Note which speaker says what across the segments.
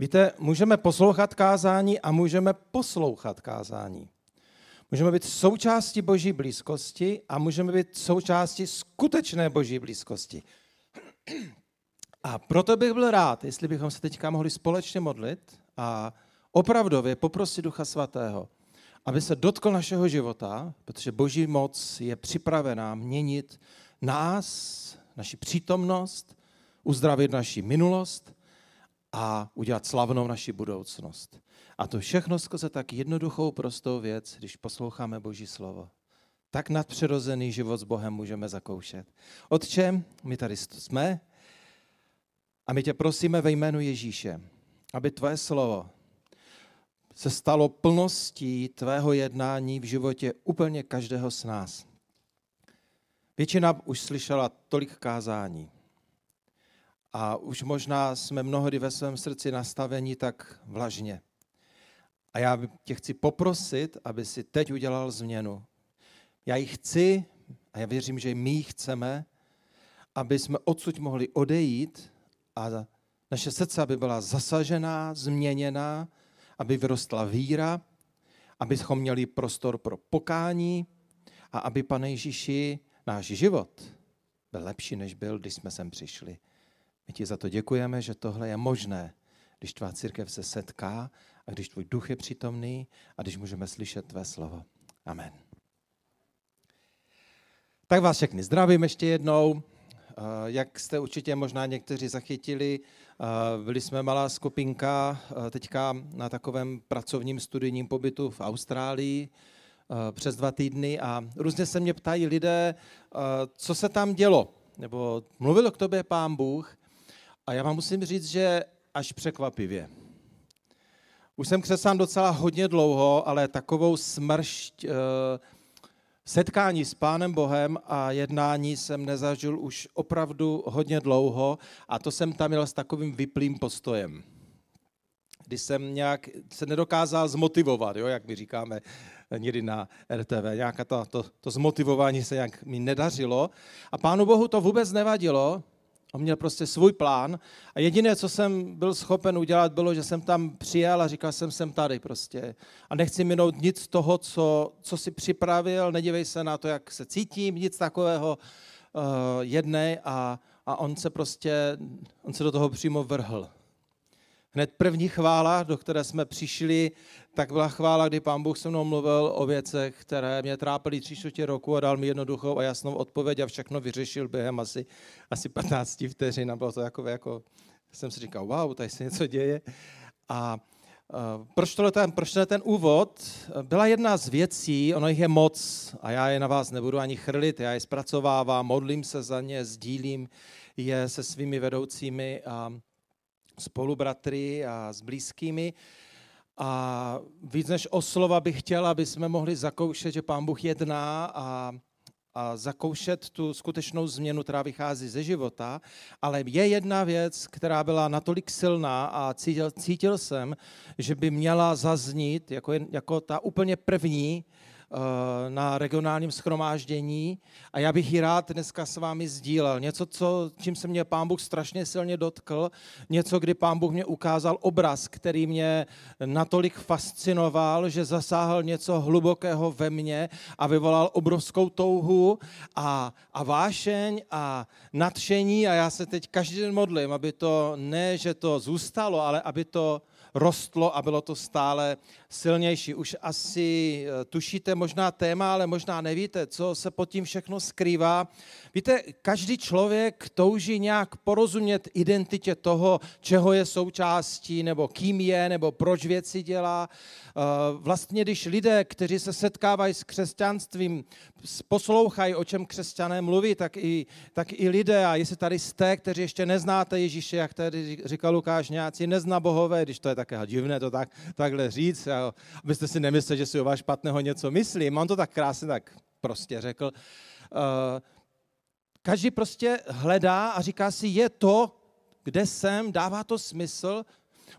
Speaker 1: Víte, můžeme poslouchat kázání a můžeme poslouchat kázání. Můžeme být součástí boží blízkosti a můžeme být součástí skutečné boží blízkosti. A proto bych byl rád, jestli bychom se teďka mohli společně modlit a opravdově poprosit Ducha Svatého, aby se dotkl našeho života, protože boží moc je připravená měnit nás, naši přítomnost, uzdravit naši minulost a udělat slavnou naši budoucnost. A to všechno skrze tak jednoduchou, prostou věc, když posloucháme Boží slovo. Tak nadpřirozený život s Bohem můžeme zakoušet. Otče, my tady jsme a my tě prosíme ve jménu Ježíše, aby tvoje slovo se stalo plností tvého jednání v životě úplně každého z nás. Většina už slyšela tolik kázání. A už možná jsme mnohdy ve svém srdci nastaveni tak vlažně. A já tě chci poprosit, aby si teď udělal změnu. Já ji chci, a já věřím, že my ji chceme, aby jsme odsud mohli odejít a naše srdce aby byla zasažená, změněná, aby vyrostla víra, abychom měli prostor pro pokání a aby, pane Ježíši, náš život byl lepší, než byl, když jsme sem přišli. My ti za to děkujeme, že tohle je možné, když tvá církev se setká a když tvůj duch je přítomný a když můžeme slyšet tvé slovo. Amen. Tak vás všechny zdravím ještě jednou. Eh, jak jste určitě možná někteří zachytili, eh, byli jsme malá skupinka eh, teďka na takovém pracovním studijním pobytu v Austrálii přes dva týdny a různě se mě ptají lidé, co se tam dělo, nebo mluvil k tobě pán Bůh a já vám musím říct, že až překvapivě. Už jsem křesán docela hodně dlouho, ale takovou smršť Setkání s Pánem Bohem a jednání jsem nezažil už opravdu hodně dlouho a to jsem tam měl s takovým vyplým postojem. Když jsem nějak se nedokázal zmotivovat, jo, jak my říkáme někdy na RTV, nějaká to, to, to zmotivování se nějak mi nedařilo. A Pánu Bohu to vůbec nevadilo, On měl prostě svůj plán a jediné, co jsem byl schopen udělat, bylo, že jsem tam přijel a říkal jsem, jsem tady prostě. A nechci minout nic z toho, co, co si připravil, nedívej se na to, jak se cítím, nic takového uh, jednej a, a on se prostě, on se do toho přímo vrhl. Hned první chvála, do které jsme přišli, tak byla chvála, kdy pán Bůh se mnou mluvil o věcech, které mě trápily tři čtvrtě roku a dal mi jednoduchou a jasnou odpověď a všechno vyřešil během asi, asi 15 vteřin a bylo to jako, jako jsem si říkal, wow, tady se něco děje. A Uh, proč, tohle ten, proč tohle ten úvod? Byla jedna z věcí, ono jich je moc a já je na vás nebudu ani chrlit, já je zpracovávám, modlím se za ně, sdílím je se svými vedoucími a spolubratry a s blízkými. A víc než o slova bych chtěl, aby jsme mohli zakoušet, že Pán Bůh jedná a, a zakoušet tu skutečnou změnu, která vychází ze života. Ale je jedna věc, která byla natolik silná a cítil, cítil jsem, že by měla zaznít jako, jako ta úplně první, na regionálním schromáždění a já bych ji rád dneska s vámi sdílel. Něco, co, čím se mě pán Bůh strašně silně dotkl, něco, kdy pán Bůh mě ukázal obraz, který mě natolik fascinoval, že zasáhl něco hlubokého ve mně a vyvolal obrovskou touhu a, a vášeň a nadšení a já se teď každý den modlím, aby to ne, že to zůstalo, ale aby to rostlo a bylo to stále silnější. Už asi eh, tušíte možná téma, ale možná nevíte, co se pod tím všechno skrývá. Víte, každý člověk touží nějak porozumět identitě toho, čeho je součástí, nebo kým je, nebo proč věci dělá. Eh, vlastně, když lidé, kteří se setkávají s křesťanstvím, poslouchají, o čem křesťané mluví, tak i, tak i lidé, a jestli tady jste, kteří ještě neznáte Ježíše, jak tady říkal Lukáš, nějací nezna bohové, když to je také divné to tak, takhle říct, abyste si nemysleli, že si o vás špatného něco myslím. On to tak krásně tak prostě řekl. Eh, každý prostě hledá a říká si, je to, kde jsem, dává to smysl,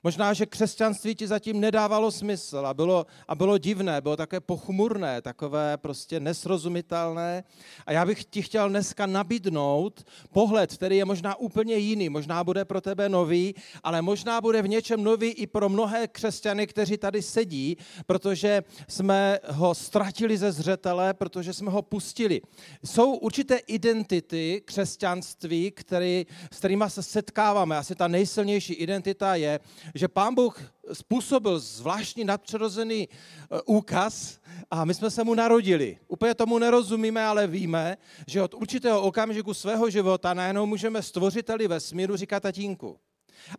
Speaker 1: Možná, že křesťanství ti zatím nedávalo smysl a bylo, a bylo divné, bylo také pochmurné, takové prostě nesrozumitelné. A já bych ti chtěl dneska nabídnout pohled, který je možná úplně jiný, možná bude pro tebe nový, ale možná bude v něčem nový i pro mnohé křesťany, kteří tady sedí, protože jsme ho ztratili ze zřetele, protože jsme ho pustili. Jsou určité identity křesťanství, který, s kterými se setkáváme. Asi ta nejsilnější identita je, že pán Bůh způsobil zvláštní nadpřirozený e, úkaz a my jsme se mu narodili. Úplně tomu nerozumíme, ale víme, že od určitého okamžiku svého života najednou můžeme stvořiteli vesmíru říkat tatínku.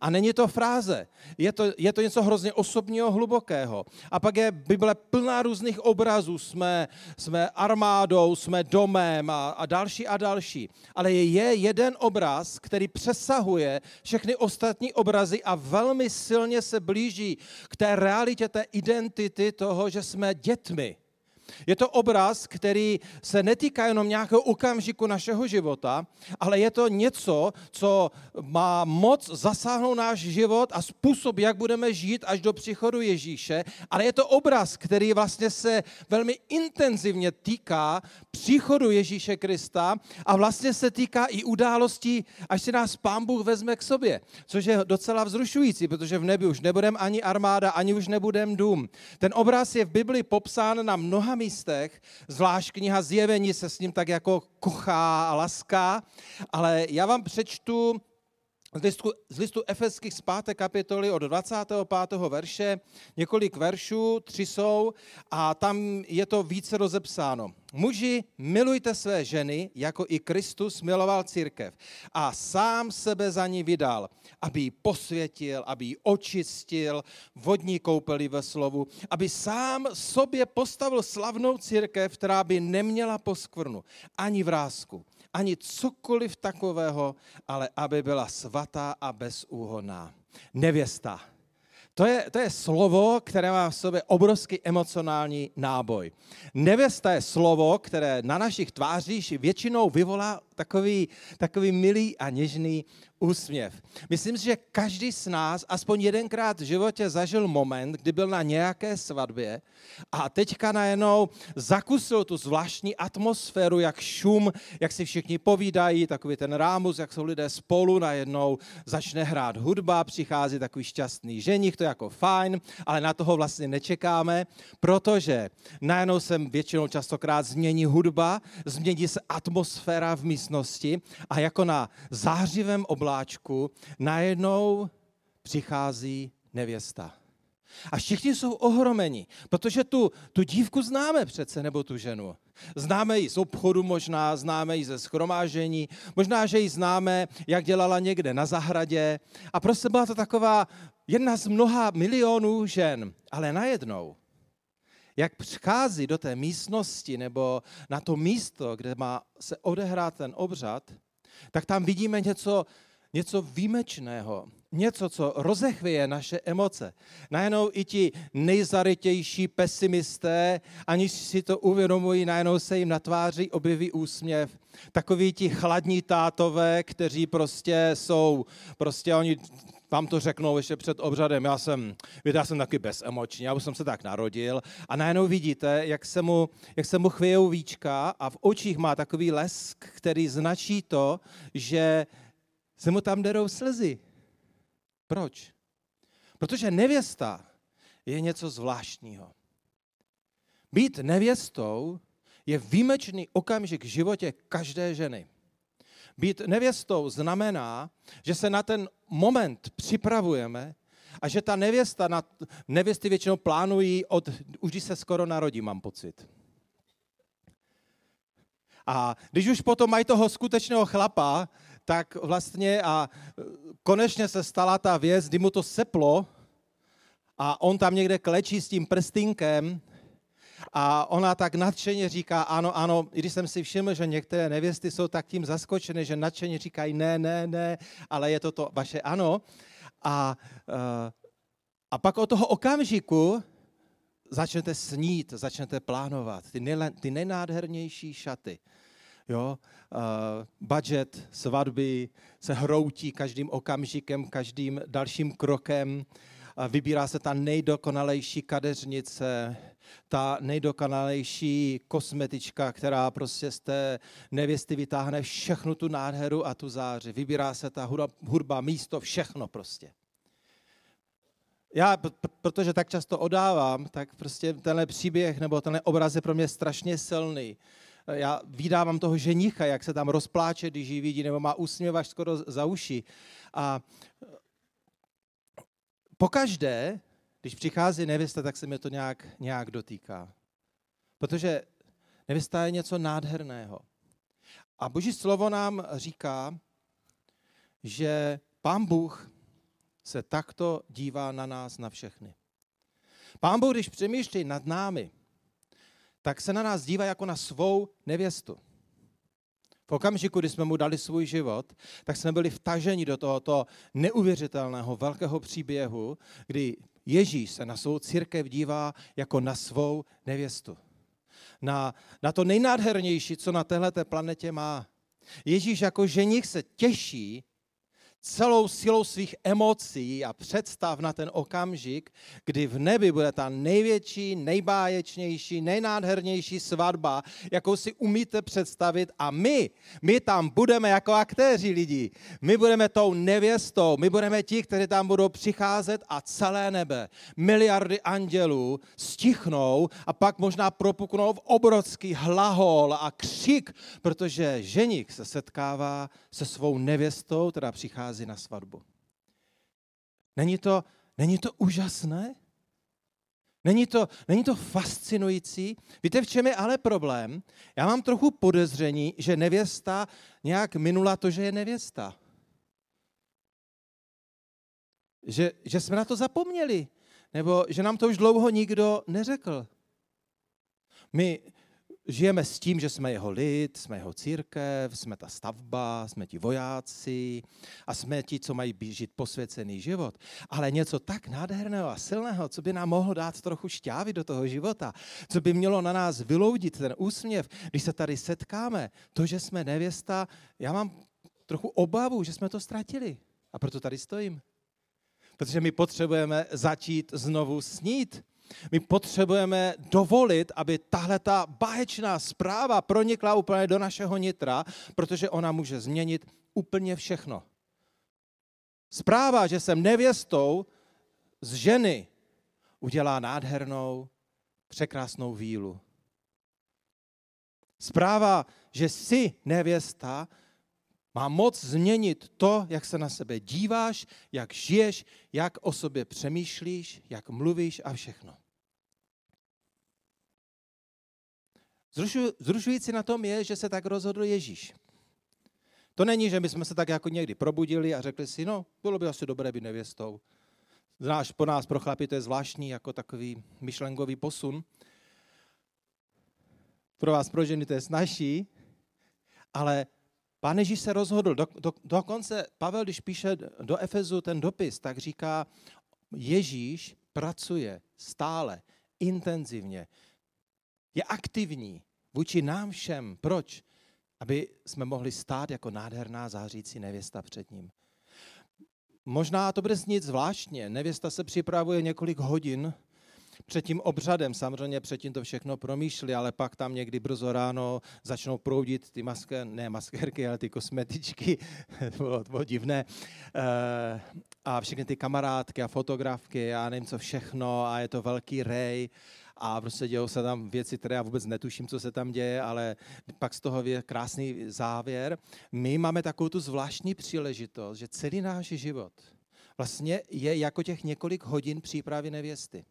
Speaker 1: A není to fráze, je to, je to něco hrozně osobního, hlubokého. A pak je Bible plná různých obrazů, jsme, jsme armádou, jsme domem a, a další a další. Ale je jeden obraz, který přesahuje všechny ostatní obrazy a velmi silně se blíží k té realitě, té identity toho, že jsme dětmi. Je to obraz, který se netýká jenom nějakého okamžiku našeho života, ale je to něco, co má moc zasáhnout náš život a způsob, jak budeme žít až do příchodu Ježíše, ale je to obraz, který vlastně se velmi intenzivně týká příchodu Ježíše Krista a vlastně se týká i událostí, až si nás Pán Bůh vezme k sobě, což je docela vzrušující, protože v nebi už nebudeme ani armáda, ani už nebudeme dům. Ten obraz je v Bibli popsán na mnoha místech, zvlášť kniha Zjevení se s ním tak jako kochá a laská, ale já vám přečtu z listu, z listu Efeských z 5. kapitoly od 25. verše, několik veršů, tři jsou, a tam je to více rozepsáno. Muži, milujte své ženy, jako i Kristus miloval církev a sám sebe za ní vydal, aby ji posvětil, aby ji očistil, vodní koupeli ve slovu, aby sám sobě postavil slavnou církev, která by neměla poskvrnu ani vrázku ani cokoliv takového, ale aby byla svatá a bezúhonná. Nevěsta. To je, to je slovo, které má v sobě obrovský emocionální náboj. Nevěsta je slovo, které na našich tvářích většinou vyvolá takový, takový milý a něžný úsměv. Myslím si, že každý z nás aspoň jedenkrát v životě zažil moment, kdy byl na nějaké svatbě a teďka najednou zakusil tu zvláštní atmosféru, jak šum, jak si všichni povídají, takový ten rámus, jak jsou lidé spolu, najednou začne hrát hudba, přichází takový šťastný ženich, to je jako fajn, ale na toho vlastně nečekáme, protože najednou se většinou častokrát změní hudba, změní se atmosféra v místnosti a jako na zářivém obláčku, najednou přichází nevěsta. A všichni jsou ohromeni, protože tu, tu dívku známe přece, nebo tu ženu. Známe ji z obchodu možná, známe ji ze schromážení, možná, že ji známe, jak dělala někde na zahradě. A prostě byla to taková jedna z mnoha milionů žen. Ale najednou, jak přichází do té místnosti nebo na to místo, kde má se odehrát ten obřad, tak tam vidíme něco něco výjimečného, něco, co rozechvěje naše emoce. Najednou i ti nejzarytější pesimisté, aniž si to uvědomují, najednou se jim na tváři objeví úsměv. Takoví ti chladní tátové, kteří prostě jsou, prostě oni vám to řeknou ještě před obřadem, já jsem, víte, já jsem taky bezemoční, já už jsem se tak narodil a najednou vidíte, jak se mu, jak se mu chvějou víčka a v očích má takový lesk, který značí to, že se mu tam derou slzy. Proč? Protože nevěsta je něco zvláštního. Být nevěstou je výjimečný okamžik v životě každé ženy. Být nevěstou znamená, že se na ten moment připravujeme a že ta nevěsta, na, nevěsty většinou plánují od, už když se skoro narodí, mám pocit. A když už potom mají toho skutečného chlapa, tak vlastně a e, konečně se stala ta věc, kdy mu to seplo a on tam někde klečí s tím prstinkem a ona tak nadšeně říká, ano, ano, i když jsem si všiml, že některé nevěsty jsou tak tím zaskočené, že nadšeně říkají ne, ne, ne, ale je to to vaše ano. A, e, a pak od toho okamžiku začnete snít, začnete plánovat ty, ty nejnádhernější šaty, Jo? Uh, budget svatby se hroutí každým okamžikem, každým dalším krokem. Vybírá se ta nejdokonalejší kadeřnice, ta nejdokonalejší kosmetička, která prostě z té nevěsty vytáhne všechnu tu nádheru a tu záři. Vybírá se ta hudba, místo, všechno prostě. Já, protože tak často odávám, tak prostě tenhle příběh nebo tenhle obraz je pro mě strašně silný. Já vydávám toho ženicha, jak se tam rozpláče, když ji vidí, nebo má úsměv až skoro za uši. A pokaždé, když přichází nevěsta, tak se mě to nějak, nějak dotýká. Protože nevěsta je něco nádherného. A Boží slovo nám říká, že Pán Bůh se takto dívá na nás, na všechny. Pán Bůh, když přemýšlí nad námi, tak se na nás dívá jako na svou nevěstu. V okamžiku, kdy jsme mu dali svůj život, tak jsme byli vtaženi do tohoto neuvěřitelného velkého příběhu, kdy Ježíš se na svou církev dívá jako na svou nevěstu. Na, na to nejnádhernější, co na této planetě má. Ježíš jako ženich se těší celou silou svých emocí a představ na ten okamžik, kdy v nebi bude ta největší, nejbáječnější, nejnádhernější svatba, jakou si umíte představit a my, my tam budeme jako aktéři lidí. My budeme tou nevěstou, my budeme ti, kteří tam budou přicházet a celé nebe, miliardy andělů stichnou a pak možná propuknou v obrovský hlahol a křik, protože ženich se setkává se svou nevěstou, která přichází přichází na svatbu. Není to, není to úžasné? Není to, není to fascinující? Víte, v čem je ale problém? Já mám trochu podezření, že nevěsta nějak minula to, že je nevěsta. Že, že jsme na to zapomněli. Nebo že nám to už dlouho nikdo neřekl. My, žijeme s tím, že jsme jeho lid, jsme jeho církev, jsme ta stavba, jsme ti vojáci a jsme ti, co mají žít posvěcený život. Ale něco tak nádherného a silného, co by nám mohlo dát trochu šťávy do toho života, co by mělo na nás vyloudit ten úsměv, když se tady setkáme, to, že jsme nevěsta, já mám trochu obavu, že jsme to ztratili. A proto tady stojím. Protože my potřebujeme začít znovu snít. My potřebujeme dovolit, aby tahle ta báječná zpráva pronikla úplně do našeho nitra, protože ona může změnit úplně všechno. Zpráva, že jsem nevěstou z ženy, udělá nádhernou, překrásnou vílu. Zpráva, že jsi nevěsta, má moc změnit to, jak se na sebe díváš, jak žiješ, jak o sobě přemýšlíš, jak mluvíš a všechno. Zrušující na tom je, že se tak rozhodl Ježíš. To není, že my jsme se tak jako někdy probudili a řekli si, no, bylo by asi dobré být nevěstou. Znáš, po nás, pro chlapy, to je zvláštní, jako takový myšlenkový posun. Pro vás, pro ženy, to je snažší, ale Pán Ježíš se rozhodl, do, do, dokonce Pavel, když píše do Efezu ten dopis, tak říká, Ježíš pracuje stále, intenzivně, je aktivní vůči nám všem. Proč? Aby jsme mohli stát jako nádherná zářící nevěsta před ním. Možná to bude znít zvláštně. Nevěsta se připravuje několik hodin před tím obřadem. Samozřejmě předtím to všechno promýšlí, ale pak tam někdy brzo ráno začnou proudit ty maské, ne maskerky, ale ty kosmetičky, to bylo, to bylo divné, eh, a všechny ty kamarádky a fotografky a nevím co všechno a je to velký rej a prostě dějou se tam věci, které já vůbec netuším, co se tam děje, ale pak z toho je krásný závěr. My máme takovou tu zvláštní příležitost, že celý náš život vlastně je jako těch několik hodin přípravy nevěsty.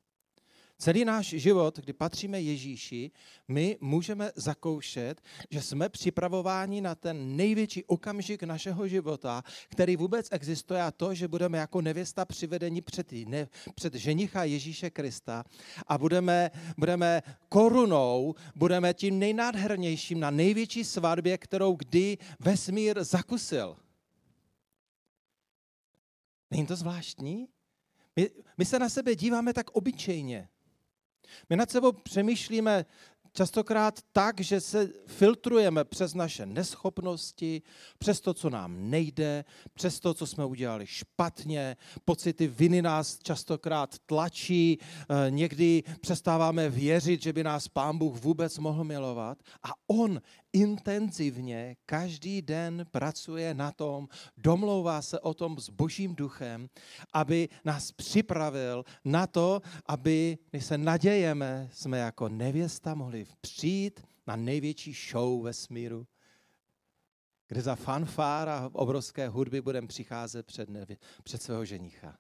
Speaker 1: Celý náš život, kdy patříme Ježíši, my můžeme zakoušet, že jsme připravováni na ten největší okamžik našeho života, který vůbec existuje a to, že budeme jako nevěsta přivedeni před, ne, před ženicha Ježíše Krista a budeme, budeme korunou, budeme tím nejnádhernějším na největší svatbě, kterou kdy vesmír zakusil. Není to zvláštní? My, my se na sebe díváme tak obyčejně. My nad sebou přemýšlíme častokrát tak, že se filtrujeme přes naše neschopnosti, přes to, co nám nejde, přes to, co jsme udělali špatně. Pocity viny nás častokrát tlačí, eh, někdy přestáváme věřit, že by nás Pán Bůh vůbec mohl milovat. A On intenzivně každý den pracuje na tom, domlouvá se o tom s Božím duchem, aby nás připravil na to, aby my se nadějeme, jsme jako nevěsta mohli přijít na největší show ve smíru, kde za fanfár a obrovské hudby budeme přicházet před, nevě, před svého ženicha.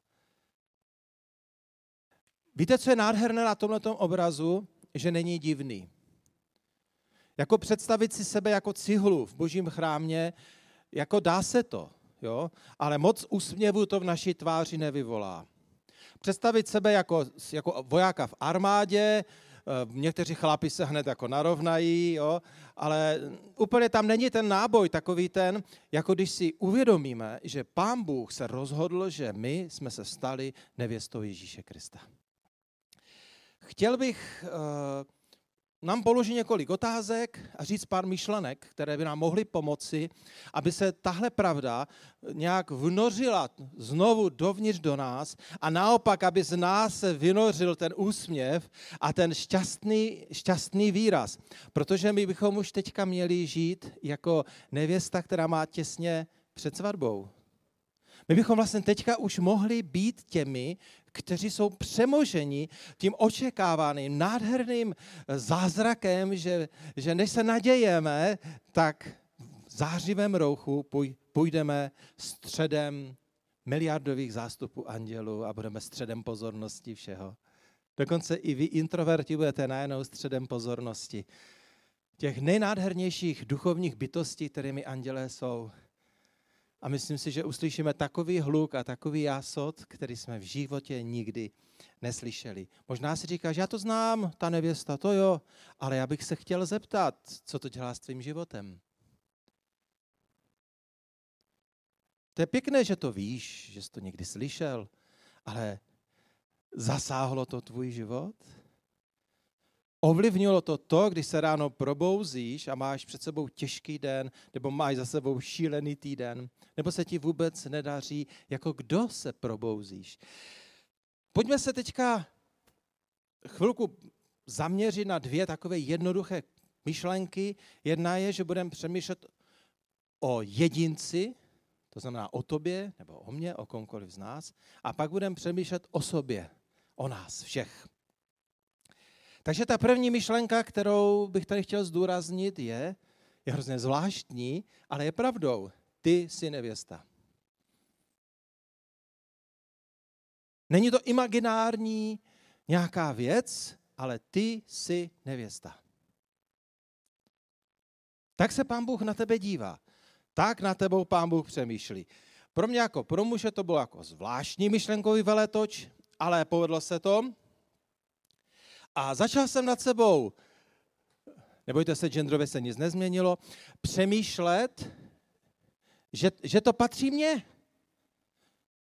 Speaker 1: Víte, co je nádherné na tomto obrazu? Že není divný. Jako představit si sebe jako cihlu v božím chrámě, jako dá se to, jo? ale moc úsměvu to v naší tváři nevyvolá. Představit sebe jako, jako vojáka v armádě, eh, někteří chlapi se hned jako narovnají, jo? ale úplně tam není ten náboj takový ten, jako když si uvědomíme, že pán Bůh se rozhodl, že my jsme se stali nevěstou Ježíše Krista. Chtěl bych uh, nám položit několik otázek a říct pár myšlenek, které by nám mohly pomoci, aby se tahle pravda nějak vnořila znovu dovnitř do nás a naopak, aby z nás se vynořil ten úsměv a ten šťastný, šťastný výraz. Protože my bychom už teďka měli žít jako nevěsta, která má těsně před svatbou. My bychom vlastně teďka už mohli být těmi, kteří jsou přemoženi tím očekávaným nádherným zázrakem, že, že než se nadějeme, tak v zářivém rouchu půjdeme středem miliardových zástupů andělů a budeme středem pozornosti všeho. Dokonce i vy introverti budete najednou středem pozornosti těch nejnádhernějších duchovních bytostí, kterými andělé jsou. A myslím si, že uslyšíme takový hluk a takový jásot, který jsme v životě nikdy neslyšeli. Možná si říkáš, já to znám, ta nevěsta, to jo, ale já bych se chtěl zeptat, co to dělá s tvým životem. To je pěkné, že to víš, že jsi to někdy slyšel, ale zasáhlo to tvůj život? Ovlivnilo to to, když se ráno probouzíš a máš před sebou těžký den, nebo máš za sebou šílený týden, nebo se ti vůbec nedaří, jako kdo se probouzíš. Pojďme se teďka chvilku zaměřit na dvě takové jednoduché myšlenky. Jedna je, že budeme přemýšlet o jedinci, to znamená o tobě, nebo o mně, o komkoliv z nás, a pak budeme přemýšlet o sobě, o nás všech. Takže ta první myšlenka, kterou bych tady chtěl zdůraznit, je, je hrozně zvláštní, ale je pravdou. Ty jsi nevěsta. Není to imaginární nějaká věc, ale ty jsi nevěsta. Tak se pán Bůh na tebe dívá. Tak na tebou pán Bůh přemýšlí. Pro mě jako pro muže to bylo jako zvláštní myšlenkový veletoč, ale povedlo se to. A začal jsem nad sebou, nebojte se, genderově se nic nezměnilo, přemýšlet, že, že to patří mně.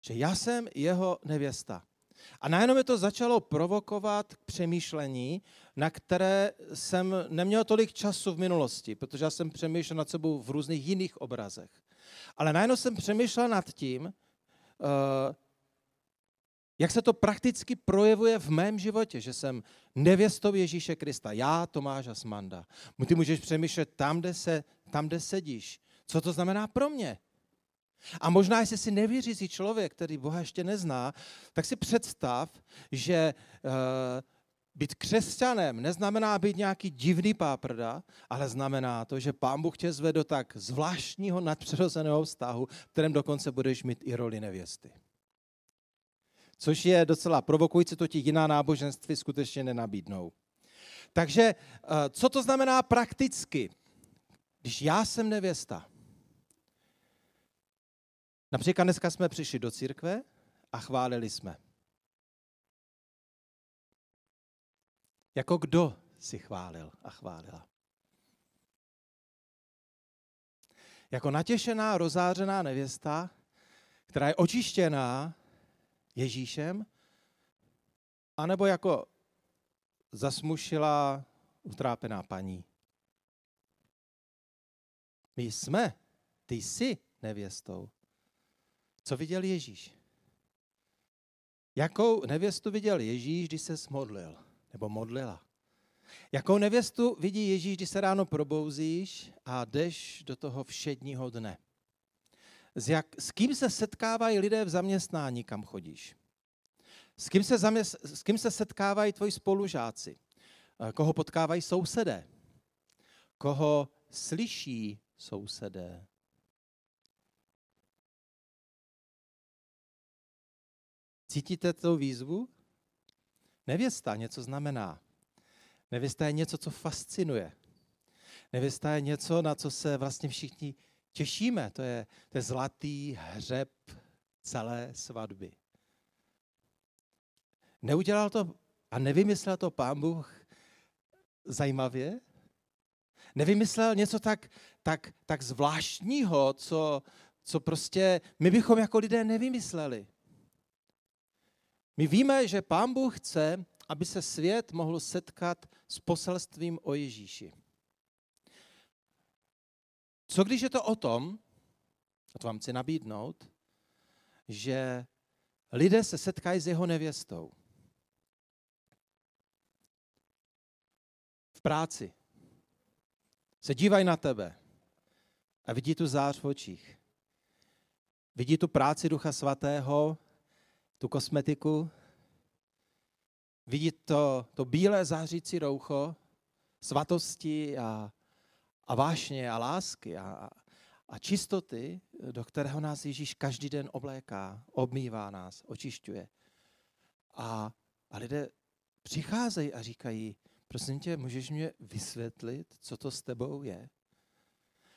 Speaker 1: Že já jsem jeho nevěsta. A najednou mi to začalo provokovat k přemýšlení, na které jsem neměl tolik času v minulosti, protože já jsem přemýšlel nad sebou v různých jiných obrazech. Ale najednou jsem přemýšlel nad tím, eh, jak se to prakticky projevuje v mém životě, že jsem nevěstou Ježíše Krista. Já, Tomáš a Smanda. Ty můžeš přemýšlet tam, kde, se, tam, kde sedíš. Co to znamená pro mě? A možná, jestli si nevěřící člověk, který Boha ještě nezná, tak si představ, že uh, být křesťanem neznamená být nějaký divný páprda, ale znamená to, že Pán Bůh tě zve do tak zvláštního nadpřirozeného vztahu, v kterém dokonce budeš mít i roli nevěsty což je docela provokující, to ti jiná náboženství skutečně nenabídnou. Takže eh, co to znamená prakticky? Když já jsem nevěsta. Například dneska jsme přišli do církve a chválili jsme. Jako kdo si chválil a chválila? Jako natěšená, rozářená nevěsta, která je očištěná Ježíšem, anebo jako zasmušila, utrápená paní. My jsme, ty jsi nevěstou. Co viděl Ježíš? Jakou nevěstu viděl Ježíš, když se smodlil? Nebo modlila? Jakou nevěstu vidí Ježíš, když se ráno probouzíš a jdeš do toho všedního dne? S, jak, s kým se setkávají lidé v zaměstnání, kam chodíš? S kým se, zaměst, s kým se setkávají tvoji spolužáci? Eh, koho potkávají sousedé? Koho slyší sousedé? Cítíte tu výzvu? Nevěsta něco znamená. Nevěsta je něco, co fascinuje. Nevěsta je něco, na co se vlastně všichni těšíme. To je, to je zlatý hřeb celé svatby. Neudělal to a nevymyslel to pán Bůh zajímavě? Nevymyslel něco tak, tak, tak zvláštního, co, co prostě my bychom jako lidé nevymysleli. My víme, že pán Bůh chce, aby se svět mohl setkat s poselstvím o Ježíši. Co když je to o tom, a to vám chci nabídnout, že lidé se setkají s jeho nevěstou. V práci. Se dívají na tebe a vidí tu zář v očích. Vidí tu práci Ducha Svatého, tu kosmetiku, vidí to, to bílé zářící roucho svatosti a, a vášně a lásky a, a čistoty, do kterého nás Ježíš každý den obléká, obmývá nás, očišťuje. A, a lidé přicházejí a říkají, prosím tě, můžeš mě vysvětlit, co to s tebou je?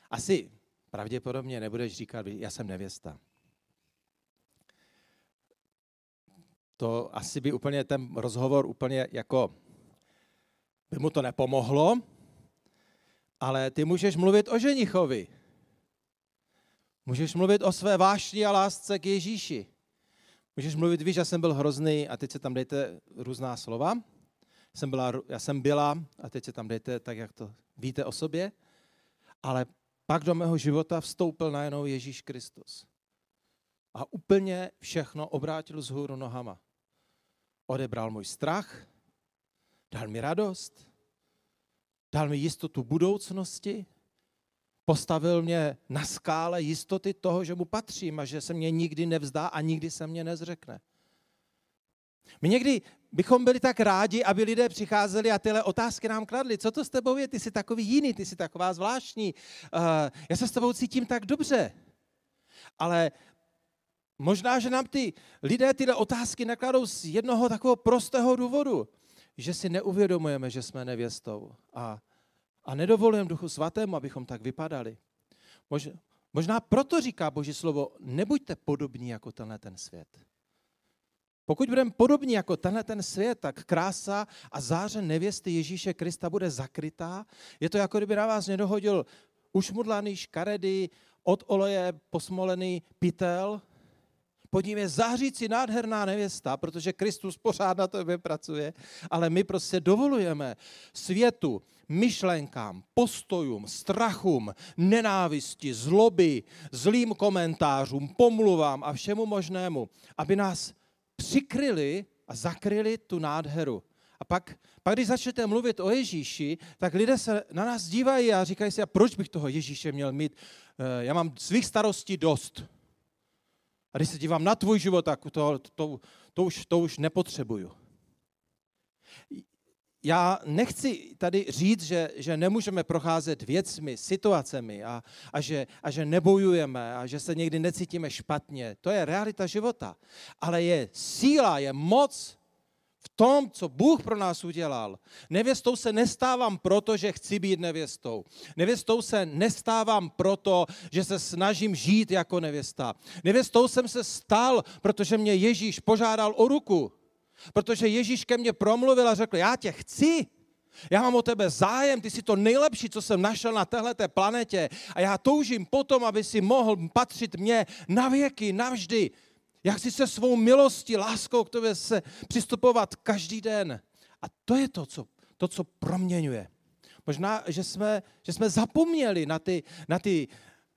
Speaker 1: Asi pravděpodobně nebudeš říkat, já jsem nevěsta. To asi by úplně ten rozhovor úplně jako by mu to nepomohlo, ale ty můžeš mluvit o ženichovi. Můžeš mluvit o své vášni a lásce k Ježíši. Můžeš mluvit, víš, já jsem byl hrozný a teď se tam dejte různá slova. Jsem byla, já jsem byla a teď se tam dejte tak, jak to víte o sobě. Ale pak do mého života vstoupil najednou Ježíš Kristus. A úplně všechno obrátil z hůru nohama. Odebral můj strach, dal mi radost, dal mi jistotu budoucnosti, postavil mě na skále jistoty toho, že mu patřím a že se mě nikdy nevzdá a nikdy se mě nezřekne. My někdy bychom byli tak rádi, aby lidé přicházeli a tyhle otázky nám kladli. Co to s tebou je? Ty jsi takový jiný, ty jsi taková zvláštní. Uh, já se s tebou cítím tak dobře. Ale možná, že nám ty lidé tyhle otázky nakladou z jednoho takového prostého důvodu, že si neuvědomujeme, že jsme nevěstou a a nedovolujeme Duchu Svatému, abychom tak vypadali. Možná, možná proto říká Boží slovo, nebuďte podobní jako tenhle ten svět. Pokud budeme podobní jako tenhle ten svět, tak krása a záře nevěsty Ježíše Krista bude zakrytá. Je to jako kdyby na vás nedohodil ušmudlaný škaredy, od oleje posmolený pytel, pod ním je zářící nádherná nevěsta, protože Kristus pořád na tebe pracuje, ale my prostě dovolujeme světu, myšlenkám, postojům, strachům, nenávisti, zloby, zlým komentářům, pomluvám a všemu možnému, aby nás přikryli a zakryli tu nádheru. A pak, pak, když začnete mluvit o Ježíši, tak lidé se na nás dívají a říkají si, a proč bych toho Ježíše měl mít? Eh, já mám svých starostí dost. A když se dívám na tvůj život, tak to, to, to, už, to už nepotřebuju. Já nechci tady říct, že, že nemůžeme procházet věcmi, situacemi a, a, že, a že nebojujeme a že se někdy necítíme špatně. To je realita života. Ale je síla, je moc tom, co Bůh pro nás udělal. Nevěstou se nestávám proto, že chci být nevěstou. Nevěstou se nestávám proto, že se snažím žít jako nevěsta. Nevěstou jsem se stal, protože mě Ježíš požádal o ruku. Protože Ježíš ke mně promluvil a řekl, já tě chci. Já mám o tebe zájem, ty jsi to nejlepší, co jsem našel na téhleté planetě a já toužím potom, aby si mohl patřit mě na věky, navždy. Já chci se svou milostí, láskou k tobě se přistupovat každý den. A to je to, co, to, co proměňuje. Možná, že jsme, že jsme zapomněli na ty, na ty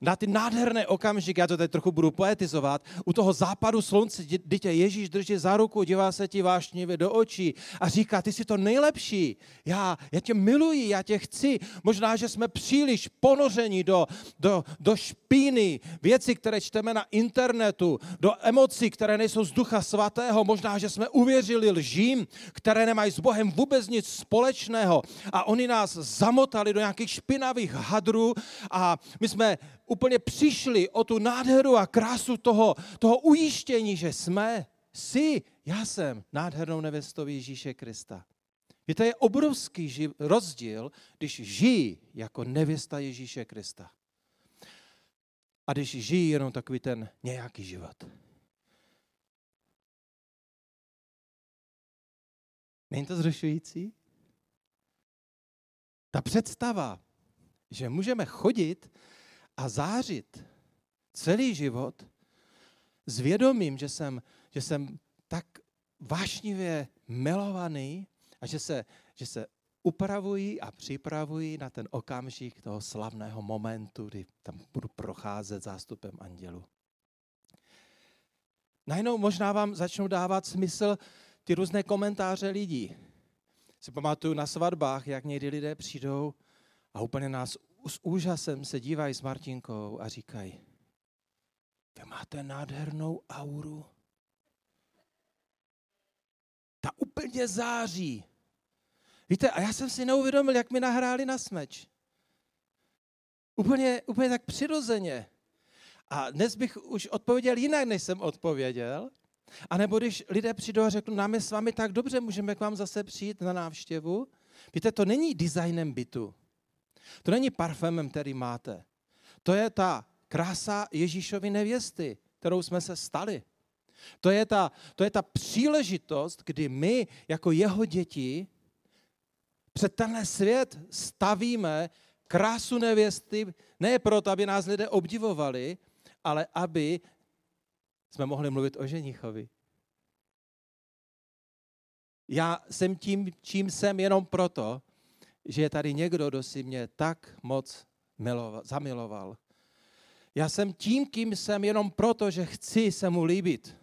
Speaker 1: na ty nádherné okamžiky, já to teď trochu budu poetizovat, u toho západu slunce dítě Ježíš drží za ruku, dívá se ti vášnivě do očí a říká, ty jsi to nejlepší, já, já tě miluji, já tě chci. Možná, že jsme příliš ponořeni do, do, do špíny, věci, které čteme na internetu, do emocí, které nejsou z ducha svatého. Možná, že jsme uvěřili lžím, které nemají s Bohem vůbec nic společného a oni nás zamotali do nějakých špinavých hadrů a my jsme úplně přišli o tu nádheru a krásu toho, toho ujištění, že jsme, si, já jsem nádhernou nevěstou Ježíše Krista. Víte, je obrovský rozdíl, když žijí jako nevěsta Ježíše Krista. A když žijí jenom takový ten nějaký život. Není to zrušující? Ta představa, že můžeme chodit a zářit celý život s vědomím, že jsem, že jsem tak vášnivě milovaný a že se, že se upravují a připravují na ten okamžik toho slavného momentu, kdy tam budu procházet zástupem andělu. Najednou možná vám začnou dávat smysl ty různé komentáře lidí. Si pamatuju na svatbách, jak někdy lidé přijdou a úplně nás s úžasem se dívají s Martinkou a říkají, vy máte nádhernou auru. Ta úplně září. Víte, a já jsem si neuvědomil, jak mi nahráli na smeč. Úplně, úplně tak přirozeně. A dnes bych už odpověděl jinak, než jsem odpověděl. A nebo když lidé přijdou a řeknou, nám je s vámi tak dobře, můžeme k vám zase přijít na návštěvu. Víte, to není designem bytu. To není parfémem, který máte. To je ta krása Ježíšovy nevěsty, kterou jsme se stali. To je, ta, to je ta příležitost, kdy my jako jeho děti před tenhle svět stavíme krásu nevěsty, ne proto, aby nás lidé obdivovali, ale aby jsme mohli mluvit o ženichovi. Já jsem tím, čím jsem, jenom proto, že je tady někdo, kdo si mě tak moc miloval, zamiloval. Já jsem tím, kým jsem, jenom proto, že chci se mu líbit.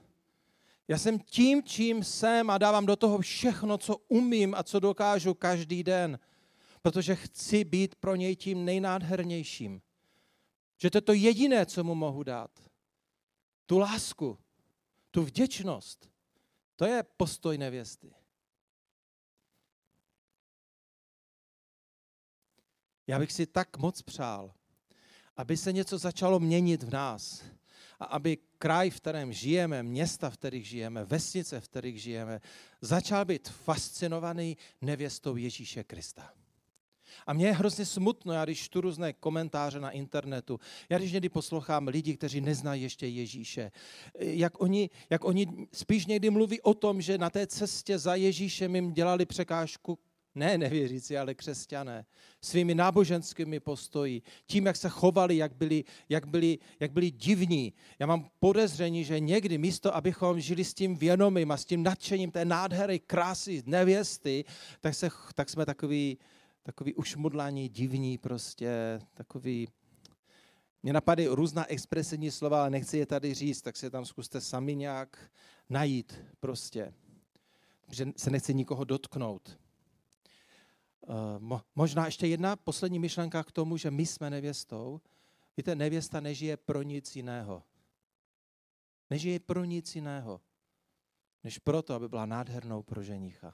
Speaker 1: Já jsem tím, čím jsem a dávám do toho všechno, co umím a co dokážu každý den, protože chci být pro něj tím nejnádhernějším. Že to je to jediné, co mu mohu dát. Tu lásku, tu vděčnost. To je postoj nevěsty. Já bych si tak moc přál, aby se něco začalo měnit v nás. A aby kraj, v kterém žijeme, města, v kterých žijeme, vesnice, v kterých žijeme, začal být fascinovaný nevěstou Ježíše Krista. A mě je hrozně smutno, já když tu různé komentáře na internetu, já když někdy poslouchám lidi, kteří neznají ještě Ježíše, jak oni, jak oni spíš někdy mluví o tom, že na té cestě za Ježíšem jim dělali překážku ne nevěřící, ale křesťané, svými náboženskými postoji, tím, jak se chovali, jak byli, jak byli, jak byli divní. Já mám podezření, že někdy místo, abychom žili s tím vědomím a s tím nadšením té nádhery, krásy, nevěsty, tak, se, tak jsme takový, takový ušmudlání, divní prostě, takový... Mně napadají různá expresivní slova, ale nechci je tady říct, tak si tam zkuste sami nějak najít prostě. Že se nechci nikoho dotknout. Eh, možná ještě jedna poslední myšlenka k tomu, že my jsme nevěstou. Víte, nevěsta nežije pro nic jiného. Nežije pro nic jiného, než proto, aby byla nádhernou pro ženicha.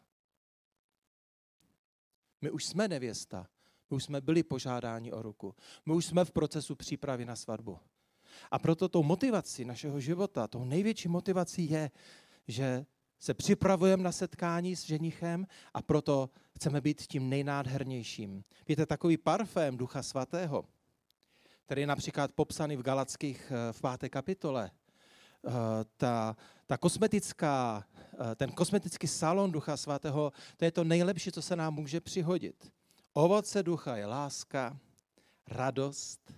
Speaker 1: My už jsme nevěsta, my už jsme byli požádáni o ruku, my už jsme v procesu přípravy na svatbu. A proto tou motivací našeho života, tou největší motivací je, že se připravujeme na setkání s ženichem a proto chceme být tím nejnádhernějším. Víte, takový parfém Ducha Svatého, který je například popsaný v Galackých eh, v páté kapitole, eh, ta, ta kosmetická, eh, ten kosmetický salon Ducha Svatého, to je to nejlepší, co se nám může přihodit. Ovoce ducha je láska, radost,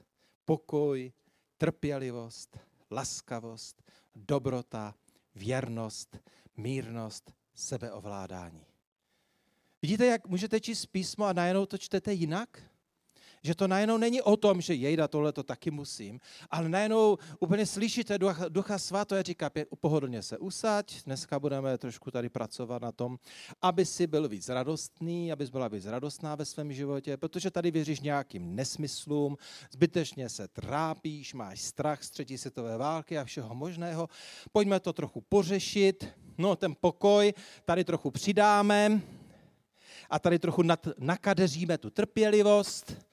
Speaker 1: pokoj, trpělivost, laskavost, dobrota, věrnost, mírnost, sebeovládání. Vidíte, jak můžete číst písmo a najednou to čtete jinak? Že to najednou není o tom, že jejda, tohle to taky musím, ale najednou úplně slyšíte ducha, ducha svato a říká, pohodlně se usaď, dneska budeme trošku tady pracovat na tom, aby si byl víc radostný, abys byla víc radostná ve svém životě, protože tady věříš nějakým nesmyslům, zbytečně se trápíš, máš strach z třetí světové války a všeho možného. Pojďme to trochu pořešit, no ten pokoj tady trochu přidáme, a tady trochu nad, nakadeříme tu trpělivost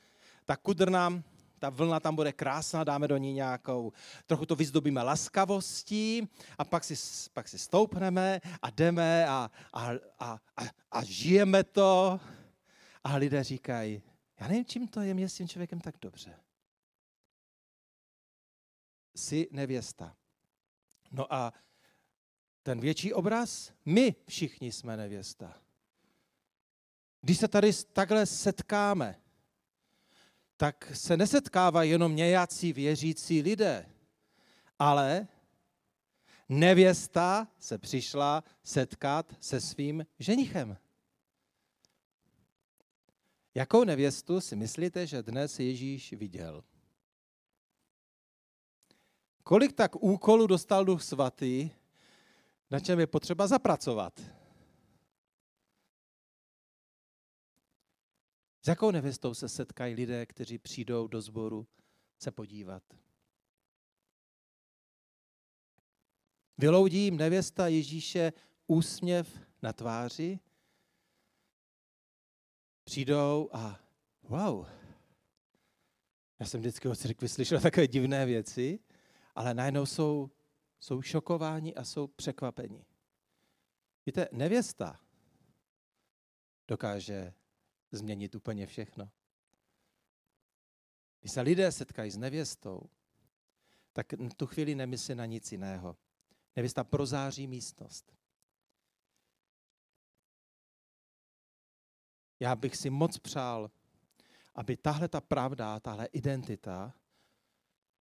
Speaker 1: ta kudrna, ta vlna tam bude krásná, dáme do ní nějakou, trochu to vyzdobíme laskavostí a pak si, pak si stoupneme a jdeme a, a, a, a, a žijeme to. A lidé říkají, já nevím, čím to je, mě s tím člověkem tak dobře. Jsi nevěsta. No a ten větší obraz, my všichni jsme nevěsta. Když se tady takhle setkáme, tak se nesetkávají jenom nějací věřící lidé, ale nevěsta se přišla setkat se svým ženichem. Jakou nevěstu si myslíte, že dnes Ježíš viděl? Kolik tak úkolů dostal Duch Svatý, na čem je potřeba zapracovat? S jakou nevěstou se setkají lidé, kteří přijdou do sboru se podívat? Vyloudí jim nevěsta Ježíše úsměv na tváři, přijdou a wow, já jsem vždycky od církvi slyšel takové divné věci, ale najednou jsou, jsou šokováni a jsou překvapeni. Víte, nevěsta dokáže změnit úplně všechno. Když se lidé setkají s nevěstou, tak tu chvíli nemyslí na nic jiného. Nevěsta prozáří místnost. Já bych si moc přál, aby tahle ta pravda, tahle identita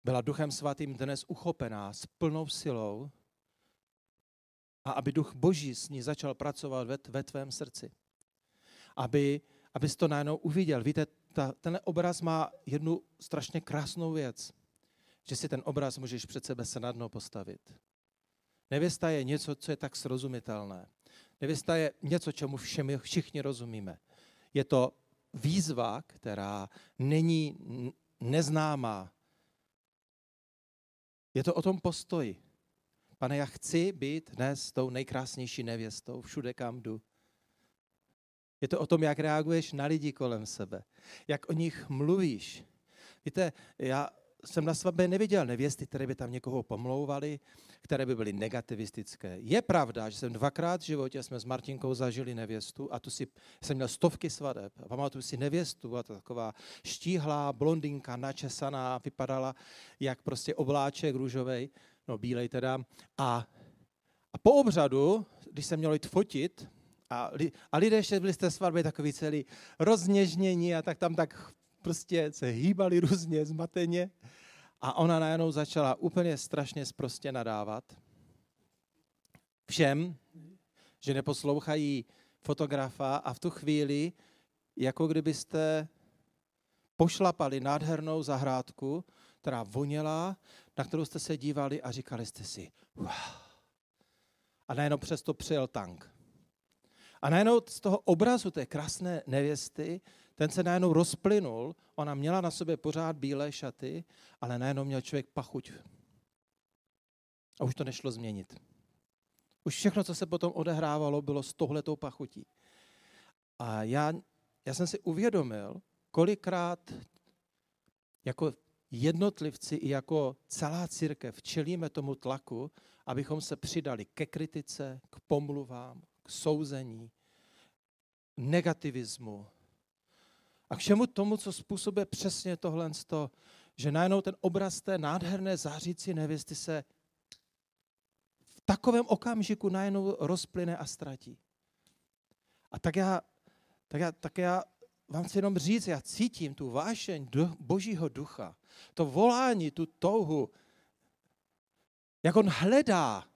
Speaker 1: byla Duchem Svatým dnes uchopená s plnou silou a aby Duch Boží s ní začal pracovat ve, tvém srdci. Aby abys to najednou uviděl. Víte, ta, ten obraz má jednu strašně krásnou věc, že si ten obraz můžeš před sebe snadno postavit. Nevěsta je něco, co je tak srozumitelné. Nevěsta je něco, čemu všemi, všichni rozumíme. Je to výzva, která není neznámá. Je to o tom postoji. Pane, já chci být dnes tou nejkrásnější nevěstou všude, kam jdu. Je to o tom, jak reaguješ na lidi kolem sebe, jak o nich mluvíš. Víte, já jsem na svatbě neviděl nevěsty, které by tam někoho pomlouvali, které by byly negativistické. Je pravda, že jsem dvakrát v životě, jsme s Martinkou zažili nevěstu a tu si, jsem měl stovky svadeb. A pamatuju si nevěstu, a to taková štíhlá blondinka, načesaná, vypadala jak prostě obláček růžovej, no bílej teda. A, a po obřadu, když jsem měl jít fotit, a, a lidé ještě byli z té svatby takový celý rozněžnění a tak tam tak prostě se hýbali různě zmateně. A ona najednou začala úplně strašně sprostě nadávat všem, že neposlouchají fotografa a v tu chvíli, jako kdybyste pošlapali nádhernou zahrádku, která voněla, na kterou jste se dívali a říkali jste si, wow. A najednou přesto přijel tank. A najednou z toho obrazu té krásné nevěsty, ten se najednou rozplynul, ona měla na sobě pořád bílé šaty, ale najednou měl člověk pachuť. A už to nešlo změnit. Už všechno, co se potom odehrávalo, bylo s tohletou pachutí. A já, já jsem si uvědomil, kolikrát jako jednotlivci i jako celá církev čelíme tomu tlaku, abychom se přidali ke kritice, k pomluvám, souzení, negativismu. A k všemu tomu, co způsobuje přesně tohle, že najednou ten obraz té nádherné zářící nevěsty se v takovém okamžiku najednou rozplyne a ztratí. A tak já, tak já, tak já vám chci jenom říct, já cítím tu vášeň božího ducha, to volání, tu touhu, jak on hledá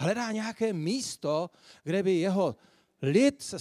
Speaker 1: hledá nějaké místo, kde by jeho lid se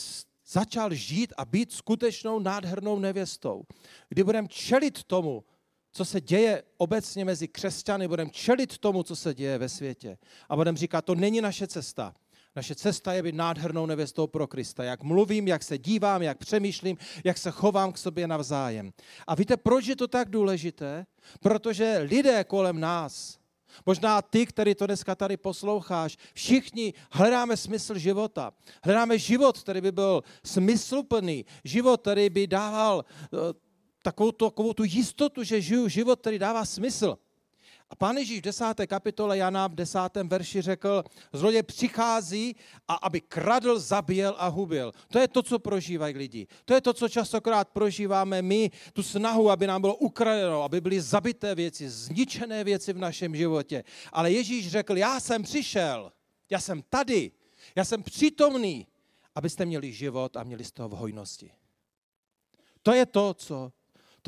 Speaker 1: začal žít a být skutečnou nádhernou nevěstou. Kdy budeme čelit tomu, co se děje obecně mezi křesťany, budeme čelit tomu, co se děje ve světě. A budeme říkat, to není naše cesta. Naše cesta je být nádhernou nevěstou pro Krista. Jak mluvím, jak se dívám, jak přemýšlím, jak se chovám k sobě navzájem. A víte, proč je to tak důležité? Protože lidé kolem nás, možná ty, který to dneska tady posloucháš, všichni hledáme smysl života. Hledáme život, který by byl smysluplný, život, který by dával eh, takovou, takovou tu jistotu, že žiju život, který dává smysl. A pán Ježíš v desáté kapitole Jana v desátém verši řekl, zloděj přichází a aby kradl, zabíjel a hubil. To je to, co prožívají lidi. To je to, co častokrát prožíváme my, tu snahu, aby nám bylo ukradeno, aby byly zabité věci, zničené věci v našem životě. Ale Ježíš řekl, já jsem přišel, já jsem tady, já jsem přítomný, abyste měli život a měli z toho v hojnosti. To je to, co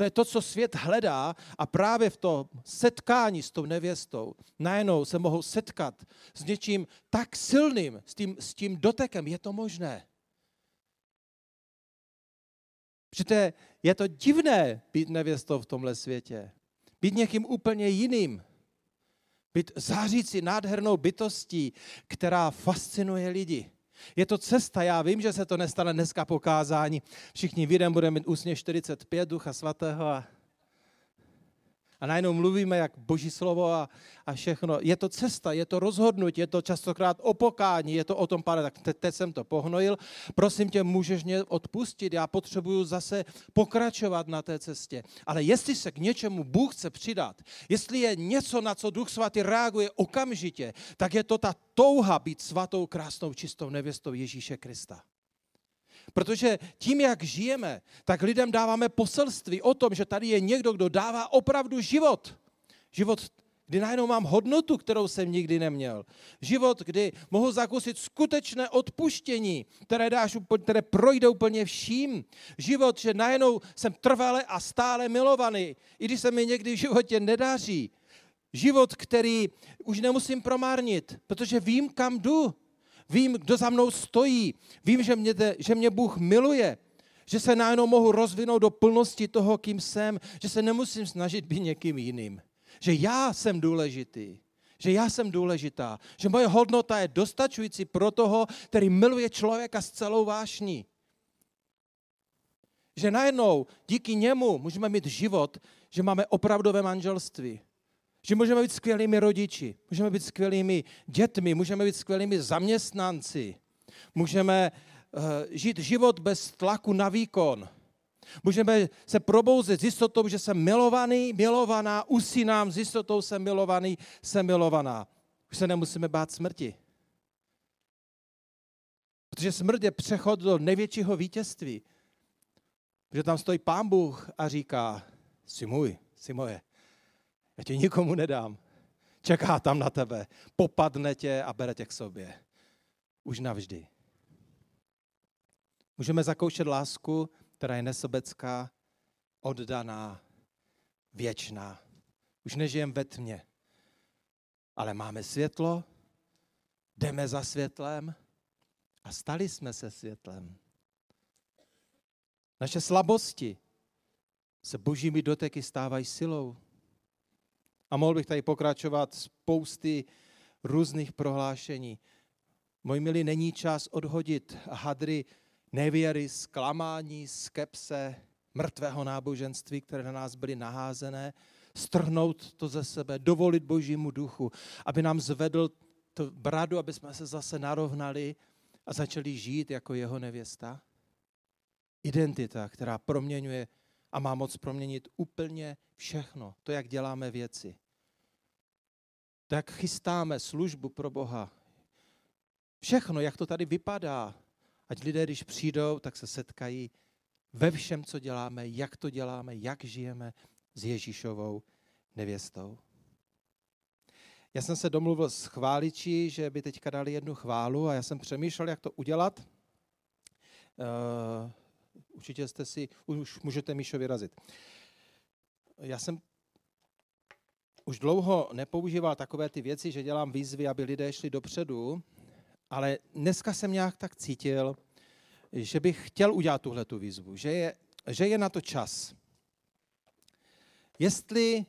Speaker 1: to je to, co svět hledá a právě v tom setkání s tou nevěstou najednou se mohou setkat s něčím tak silným, s tím, s tím dotekem. Je to možné. Protože je to divné být nevěstou v tomhle světě. Být někým úplně jiným. Být zářící nádhernou bytostí, která fascinuje lidi. Je to cesta, já vím, že se to nestane dneska po kázání. Všichni videm budeme mít úsně 45 Ducha Svatého a a najednou mluvíme jak boží slovo a, a všechno. Je to cesta, je to rozhodnutí, je to častokrát opokání, je to o tom, pane, tak teď, teď jsem to pohnojil, prosím tě, můžeš mě odpustit, já potřebuju zase pokračovat na té cestě. Ale jestli se k něčemu Bůh chce přidat, jestli je něco, na co Duch Svatý reaguje okamžitě, tak je to ta touha být svatou, krásnou, čistou nevěstou Ježíše Krista. Protože tím, jak žijeme, tak lidem dáváme poselství o tom, že tady je někdo, kdo dává opravdu život. Život, kdy najednou mám hodnotu, kterou jsem nikdy neměl. Život, kdy mohu zakusit skutečné odpuštění, které, dáš, které projde úplně vším. Život, že najednou jsem trvale a stále milovaný, i když se mi někdy v životě nedaří. Život, který už nemusím promárnit, protože vím, kam jdu. Vím, kdo za mnou stojí. Vím, že mě, že mě Bůh miluje. Že se najednou mohu rozvinout do plnosti toho, kým jsem. Že se nemusím snažit být někým jiným. Že já jsem důležitý. Že já jsem důležitá. Že moje hodnota je dostačující pro toho, který miluje člověka s celou vášní. Že najednou díky němu můžeme mít život, že máme opravdové manželství. Že můžeme být skvělými rodiči, můžeme být skvělými dětmi, můžeme být skvělými zaměstnanci, můžeme uh, žít život bez tlaku na výkon. Můžeme se probouzet s jistotou, že jsem milovaný, milovaná, usínám s jistotou, jsem milovaný, jsem milovaná. Už se nemusíme bát smrti. Protože smrt je přechod do největšího vítězství. Protože tam stojí pán Bůh a říká, jsi můj, jsi moje. Já tě nikomu nedám. Čeká tam na tebe, popadne tě a bere tě k sobě. Už navždy. Můžeme zakoušet lásku, která je nesobecká, oddaná, věčná. Už nežijeme ve tmě, ale máme světlo, jdeme za světlem a stali jsme se světlem. Naše slabosti se božími doteky stávají silou. A mohl bych tady pokračovat spousty různých prohlášení. Můj milý, není čas odhodit hadry nevěry, zklamání, skepse, mrtvého náboženství, které na nás byly naházené, strhnout to ze sebe, dovolit Božímu duchu, aby nám zvedl to bradu, aby jsme se zase narovnali a začali žít jako jeho nevěsta. Identita, která proměňuje a má moc proměnit úplně všechno. To, jak děláme věci. To, jak chystáme službu pro Boha. Všechno, jak to tady vypadá. Ať lidé, když přijdou, tak se setkají ve všem, co děláme, jak to děláme, jak žijeme s Ježíšovou nevěstou. Já jsem se domluvil s chváliči, že by teďka dali jednu chválu a já jsem přemýšlel, jak to udělat. Uh, určitě jste si, už můžete Míšo vyrazit. Já jsem už dlouho nepoužíval takové ty věci, že dělám výzvy, aby lidé šli dopředu, ale dneska jsem nějak tak cítil, že bych chtěl udělat tuhle tu výzvu, že je, že je na to čas. Jestli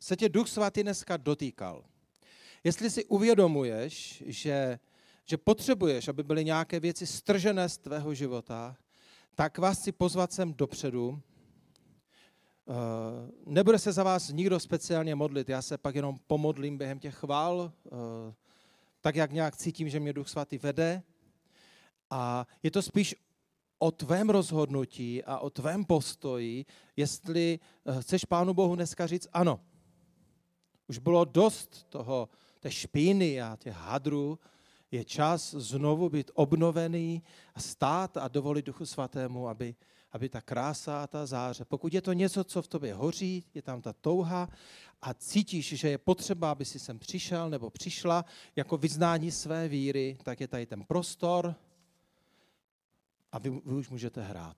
Speaker 1: se tě Duch Svatý dneska dotýkal, jestli si uvědomuješ, že, že potřebuješ, aby byly nějaké věci stržené z tvého života, tak vás chci pozvat sem dopředu. Eh, nebude se za vás nikdo speciálně modlit, já se pak jenom pomodlím během těch chvál, eh, tak jak nějak cítím, že mě Duch Svatý vede. A je to spíš o tvém rozhodnutí a o tvém postoji, jestli eh, chceš Pánu Bohu dneska říct ano. Už bylo dost toho, té špíny a těch hadrů, je čas znovu být obnovený a stát a dovolit Duchu Svatému, aby, aby ta krása a ta záře, pokud je to něco, co v tobě hoří, je tam ta touha a cítíš, že je potřeba, aby si sem přišel nebo přišla jako vyznání své víry, tak je tady ten prostor a vy, vy už můžete hrát.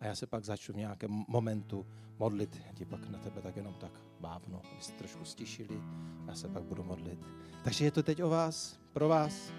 Speaker 1: A já se pak začnu v nějakém momentu modlit. Já ti pak na tebe tak jenom tak bávno, abyste trošku stišili. Já se pak budu modlit. Takže je to teď o vás, pro vás.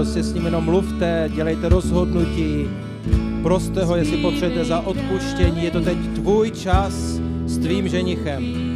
Speaker 1: Prostě s ním jenom mluvte, dělejte rozhodnutí, proste ho, jestli potřebujete za odpuštění. Je to teď tvůj čas s tvým ženichem.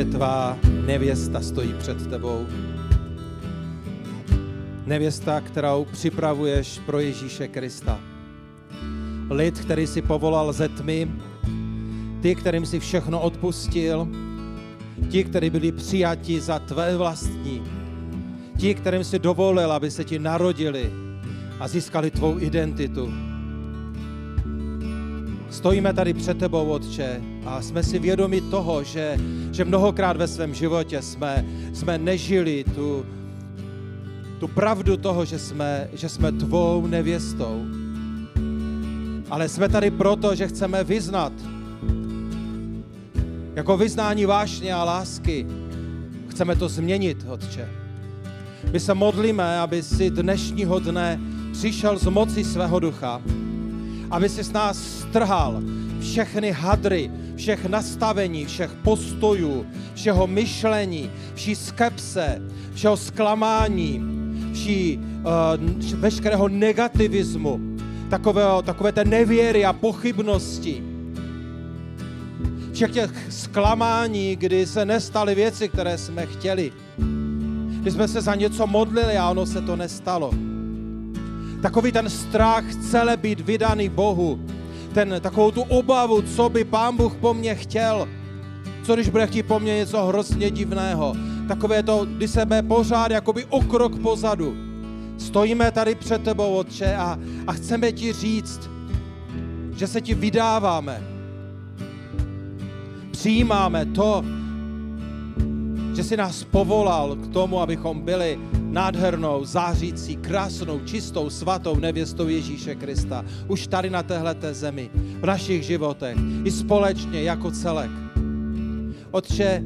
Speaker 1: Otče, tvá nevěsta stojí před tebou. Nevěsta, kterou připravuješ pro Ježíše Krista. Lid, který si povolal ze tmy, ty, kterým si všechno odpustil, ti, kteří byli přijati za tvé vlastní, ti, kterým si dovolil, aby se ti narodili a získali tvou identitu. Stojíme tady před tebou, Otče, a jsme si vědomi toho, že, že mnohokrát ve svém životě jsme, jsme nežili tu, tu pravdu toho, že jsme, že jsme tvou nevěstou. Ale jsme tady proto, že chceme vyznat jako vyznání vášně a lásky. Chceme to změnit, Otče. My se modlíme, aby si dnešního dne přišel z moci svého ducha, aby si s nás strhal všechny hadry, všech nastavení, všech postojů, všeho myšlení, vší skepse, všeho zklamání, vší uh, veškerého negativismu, takového, takové té nevěry a pochybnosti, všech těch zklamání, kdy se nestaly věci, které jsme chtěli, kdy jsme se za něco modlili a ono se to nestalo. Takový ten strach celé být vydaný Bohu, ten, takovou tu obavu, co by Pán Bůh po mně chtěl, co když bude chtít po mně něco hrozně divného. Takové to, kdy se pořád jakoby o krok pozadu. Stojíme tady před tebou, Otče, a, a chceme ti říct, že se ti vydáváme. Přijímáme to, že jsi nás povolal k tomu, abychom byli nádhernou, zářící, krásnou, čistou, svatou nevěstou Ježíše Krista. Už tady na téhle zemi, v našich životech, i společně jako celek. Otče,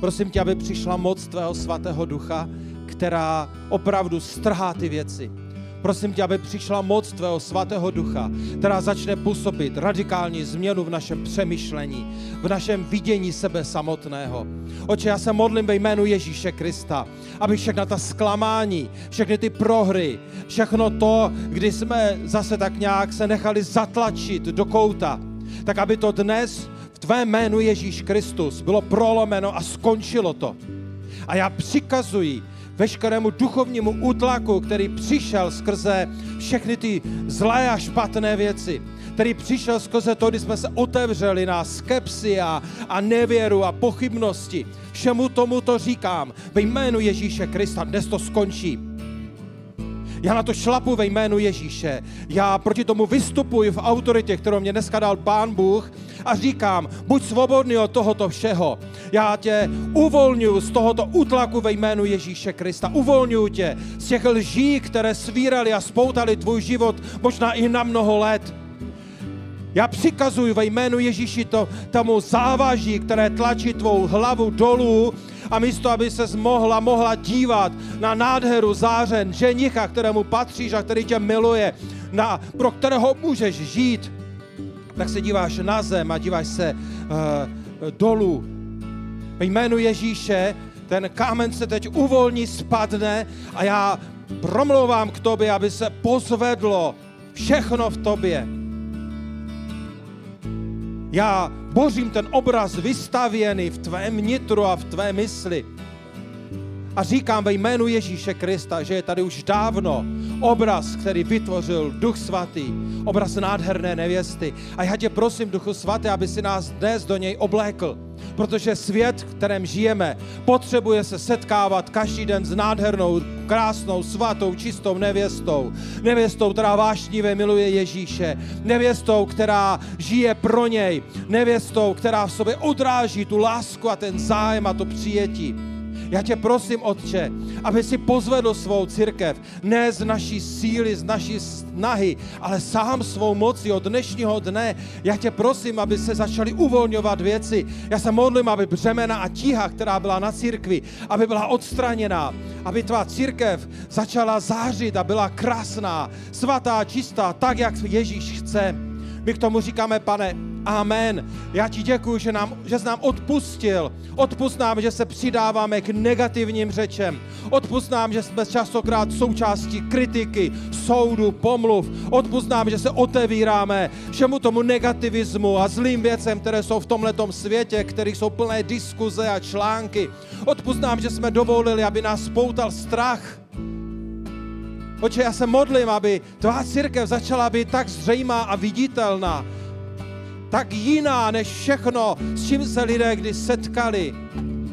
Speaker 1: prosím tě, aby přišla moc tvého svatého ducha, která opravdu strhá ty věci Prosím tě, aby přišla moc tvého svatého ducha, která začne působit radikální změnu v našem přemýšlení, v našem vidění sebe samotného. Oče, já se modlím ve jménu Ježíše Krista, aby všechna ta zklamání, všechny ty prohry, všechno to, kdy jsme zase tak nějak se nechali zatlačit do kouta, tak aby to dnes v tvé jménu Ježíš Kristus bylo prolomeno a skončilo to. A já přikazuji veškerému duchovnímu útlaku, který přišel skrze všechny ty zlé a špatné věci, který přišel skrze to, kdy jsme se otevřeli na skepsi a, a nevěru a pochybnosti. Všemu tomu to říkám ve jménu Ježíše Krista. Dnes to skončí. Já na to šlapu ve jménu Ježíše. Já proti tomu vystupuji v autoritě, kterou mě dneska dal Pán Bůh a říkám, buď svobodný od tohoto všeho. Já tě uvolňuji z tohoto útlaku ve jménu Ježíše Krista. Uvolňuji tě z těch lží, které svírali a spoutali tvůj život možná i na mnoho let. Já přikazuji ve jménu Ježíši to, tomu závaží, které tlačí tvou hlavu dolů a místo, aby se mohla, mohla dívat na nádheru zářen ženicha, kterému patříš a který tě miluje, na, pro kterého můžeš žít, tak se díváš na zem a díváš se uh, dolů. Ve jménu Ježíše ten kámen se teď uvolní, spadne a já promlouvám k tobě, aby se pozvedlo všechno v tobě. Já bořím ten obraz vystavěný v tvém nitru a v tvé mysli. A říkám ve jménu Ježíše Krista, že je tady už dávno obraz, který vytvořil Duch Svatý, obraz nádherné nevěsty. A já tě prosím, Duchu Svatý, aby si nás dnes do něj oblékl, protože svět, v kterém žijeme, potřebuje se setkávat každý den s nádhernou, krásnou, svatou, čistou nevěstou. Nevěstou, která vášnivě miluje Ježíše. Nevěstou, která žije pro něj. Nevěstou, která v sobě odráží tu lásku a ten zájem a to přijetí. Já tě prosím, Otče, aby si pozvedl svou církev, ne z naší síly, z naší snahy, ale sám svou moci od dnešního dne. Já tě prosím, aby se začaly uvolňovat věci. Já se modlím, aby břemena a tíha, která byla na církvi, aby byla odstraněná, aby tvá církev začala zářit a byla krásná, svatá, čistá, tak, jak Ježíš chce. My k tomu říkáme, pane, Amen. Já ti děkuji, že, nám, že jsi nám odpustil. Odpust nám, že se přidáváme k negativním řečem. Odpust nám, že jsme častokrát součástí kritiky, soudu, pomluv. Odpust nám, že se otevíráme všemu tomu negativismu a zlým věcem, které jsou v tomhletom světě, kterých jsou plné diskuze a články. Odpust nám, že jsme dovolili, aby nás spoutal strach. Oče, já se modlím, aby tvá církev začala být tak zřejmá a viditelná, tak jiná než všechno, s čím se lidé kdy setkali.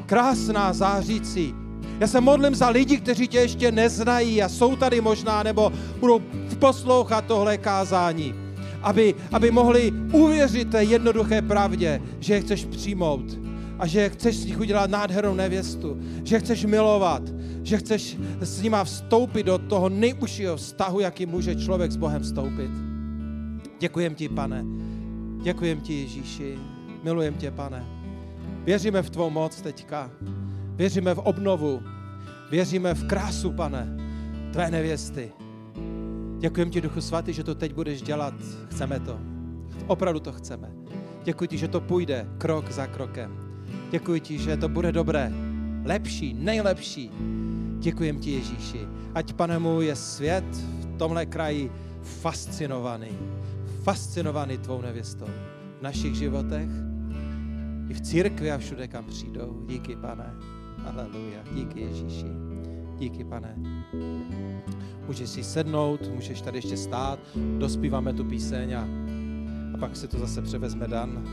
Speaker 1: Krásná, zářící. Já se modlím za lidi, kteří tě ještě neznají a jsou tady možná, nebo budou poslouchat tohle kázání, aby, aby mohli uvěřit té jednoduché pravdě, že je chceš přijmout a že chceš z nich udělat nádhernou nevěstu, že chceš milovat, že chceš s nima vstoupit do toho nejužšího vztahu, jaký může člověk s Bohem vstoupit. Děkujem ti, pane, Děkujem ti, Ježíši. Milujem tě, pane. Věříme v tvou moc teďka. Věříme v obnovu. Věříme v krásu, pane, tvé nevěsty. Děkujem ti, Duchu Svatý, že to teď budeš dělat. Chceme to. Opravdu to chceme. Děkuji ti, že to půjde krok za krokem. Děkuji ti, že to bude dobré, lepší, nejlepší. Děkujem ti, Ježíši. Ať, pane můj, je svět v tomhle kraji fascinovaný fascinovaný tvou nevěstou v našich životech, i v církvi a všude, kam přijdou. Díky, pane. Aleluja. Díky, Ježíši. Díky, pane. Můžeš si sednout, můžeš tady ještě stát, dospíváme tu píseň a, a pak si to zase převezme Dan.